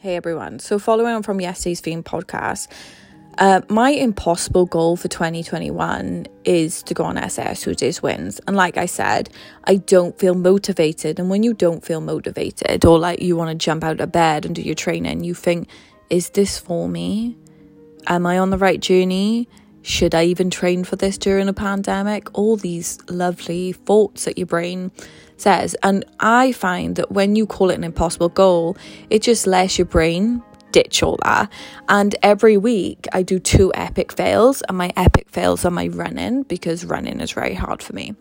Hey everyone. So, following on from yesterday's theme podcast, uh, my impossible goal for 2021 is to go on SAS Who Dares Wins. And like I said, I don't feel motivated. And when you don't feel motivated or like you want to jump out of bed and do your training, you think, is this for me? Am I on the right journey? Should I even train for this during a pandemic? All these lovely thoughts that your brain says. And I find that when you call it an impossible goal, it just lets your brain ditch all that. And every week I do two epic fails, and my epic fails are my running because running is very hard for me.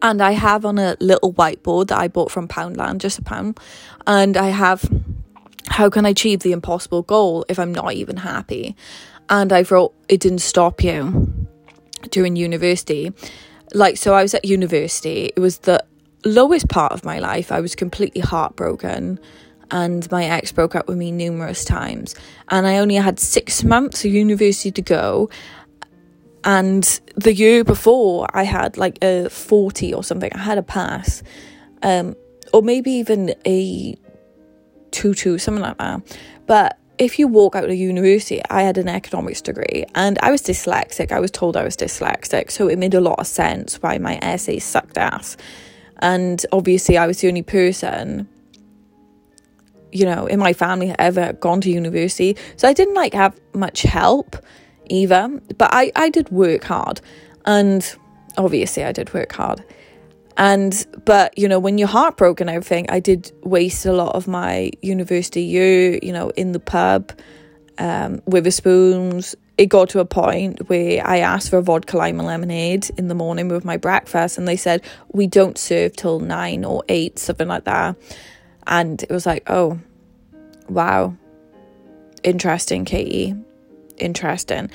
And I have on a little whiteboard that I bought from Poundland, just a pound, and I have how can I achieve the impossible goal if I'm not even happy? And I wrote, it didn't stop you during university. Like, so I was at university, it was the lowest part of my life. I was completely heartbroken, and my ex broke up with me numerous times. And I only had six months of university to go. And the year before, I had like a 40 or something. I had a pass, um, or maybe even a 2 2, something like that. But if you walk out of university, I had an economics degree and I was dyslexic. I was told I was dyslexic, so it made a lot of sense why my essays sucked ass. And obviously, I was the only person, you know, in my family ever gone to university, so I didn't like have much help either. But I I did work hard, and obviously, I did work hard. And but you know, when you're heartbroken, everything, I did waste a lot of my university year, you know, in the pub, um, with the spoons. It got to a point where I asked for a vodka lime and lemonade in the morning with my breakfast, and they said we don't serve till nine or eight, something like that. And it was like, oh, wow, interesting, Katie, interesting.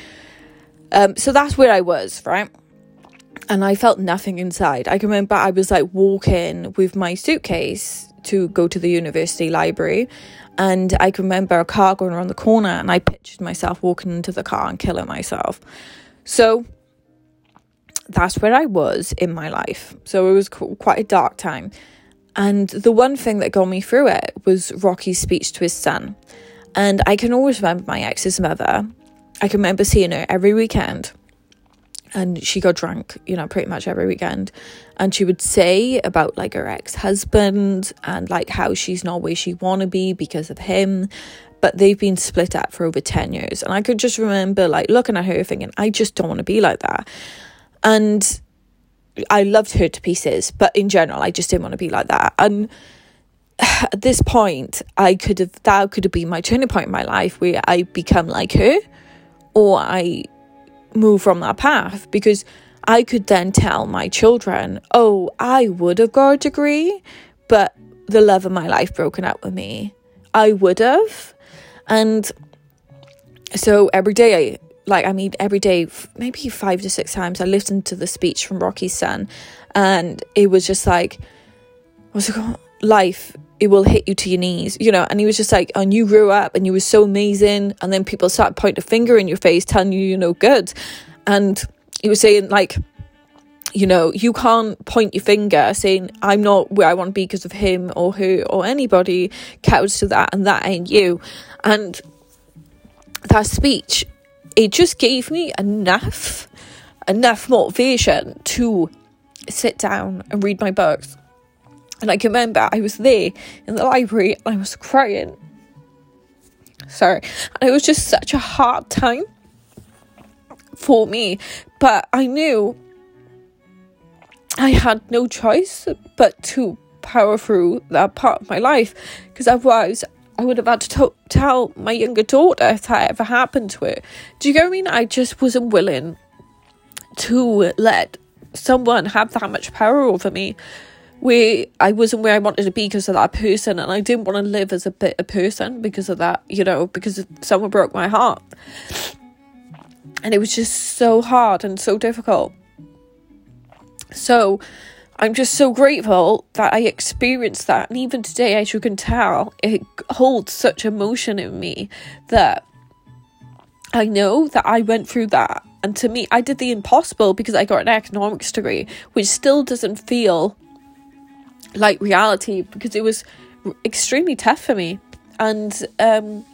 Um, so that's where I was, right? And I felt nothing inside. I can remember I was like walking with my suitcase to go to the university library, and I can remember a car going around the corner, and I pictured myself walking into the car and killing myself. So that's where I was in my life. So it was quite a dark time. And the one thing that got me through it was Rocky's speech to his son. And I can always remember my ex's mother. I can remember seeing her every weekend and she got drunk, you know, pretty much every weekend. And she would say about like her ex husband and like how she's not where she wanna be because of him. But they've been split up for over 10 years. And I could just remember like looking at her thinking, I just don't want to be like that. And I loved her to pieces, but in general, I just didn't want to be like that. And at this point, I could have that could have been my turning point in my life where I become like her, or I move from that path because I could then tell my children, oh, I would have got a degree, but the love of my life broken up with me. I would have. And so every day, I, like, I mean, every day, maybe five to six times, I listened to the speech from Rocky's son, and it was just like, what's it called? Life it will hit you to your knees, you know. And he was just like, oh, and you grew up and you were so amazing. And then people start pointing a finger in your face, telling you you're no good. And he was saying, like, you know, you can't point your finger saying, I'm not where I want to be because of him or her or anybody counts to that, and that ain't you. And that speech, it just gave me enough, enough motivation to sit down and read my books and I can remember I was there in the library and I was crying. Sorry. And it was just such a hard time for me. But I knew I had no choice but to power through that part of my life because otherwise I would have had to t- tell my younger daughter if that ever happened to her. Do you know what I mean? I just wasn't willing to let someone have that much power over me where I wasn't where I wanted to be because of that person, and I didn't want to live as a bitter person because of that, you know, because someone broke my heart. And it was just so hard and so difficult. So I'm just so grateful that I experienced that. And even today, as you can tell, it holds such emotion in me that I know that I went through that. And to me, I did the impossible because I got an economics degree, which still doesn't feel like reality because it was extremely tough for me. And um,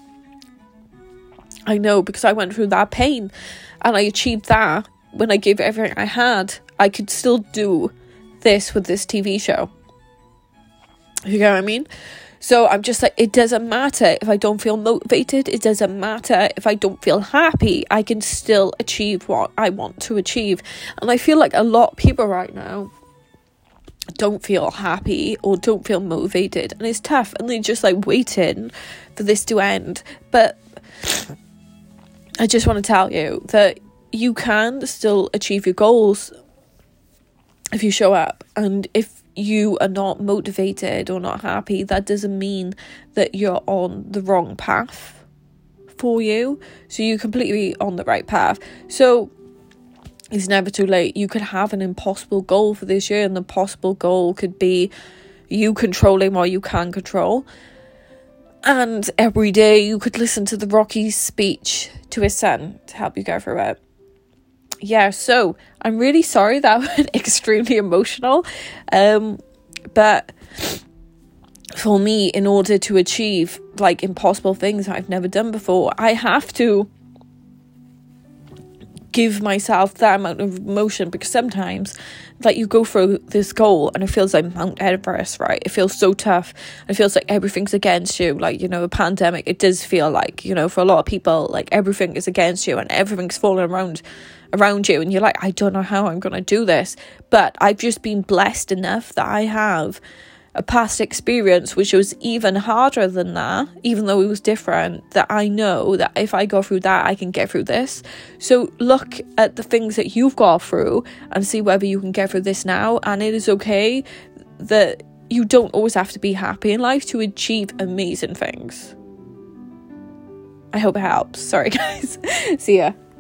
I know because I went through that pain and I achieved that when I gave everything I had. I could still do this with this TV show. You get what I mean? So I'm just like, it doesn't matter if I don't feel motivated. It doesn't matter if I don't feel happy. I can still achieve what I want to achieve. And I feel like a lot of people right now don't feel happy or don't feel motivated. And it's tough. And they're just like waiting for this to end. But I just want to tell you that you can still achieve your goals if you show up. And if you are not motivated or not happy, that doesn't mean that you're on the wrong path for you. So you're completely on the right path. So it's never too late. You could have an impossible goal for this year, and the possible goal could be you controlling what you can control. And every day you could listen to the Rocky's speech to his son to help you go through it yeah, so I'm really sorry that went extremely emotional. Um, but for me, in order to achieve like impossible things I've never done before, I have to give myself that amount of emotion because sometimes like you go through this goal and it feels like Mount Everest, right? It feels so tough. It feels like everything's against you. Like, you know, a pandemic, it does feel like, you know, for a lot of people, like everything is against you and everything's falling around around you and you're like, I don't know how I'm gonna do this. But I've just been blessed enough that I have a past experience which was even harder than that, even though it was different, that I know that if I go through that, I can get through this. So look at the things that you've got through and see whether you can get through this now. And it is okay that you don't always have to be happy in life to achieve amazing things. I hope it helps. Sorry, guys. See ya.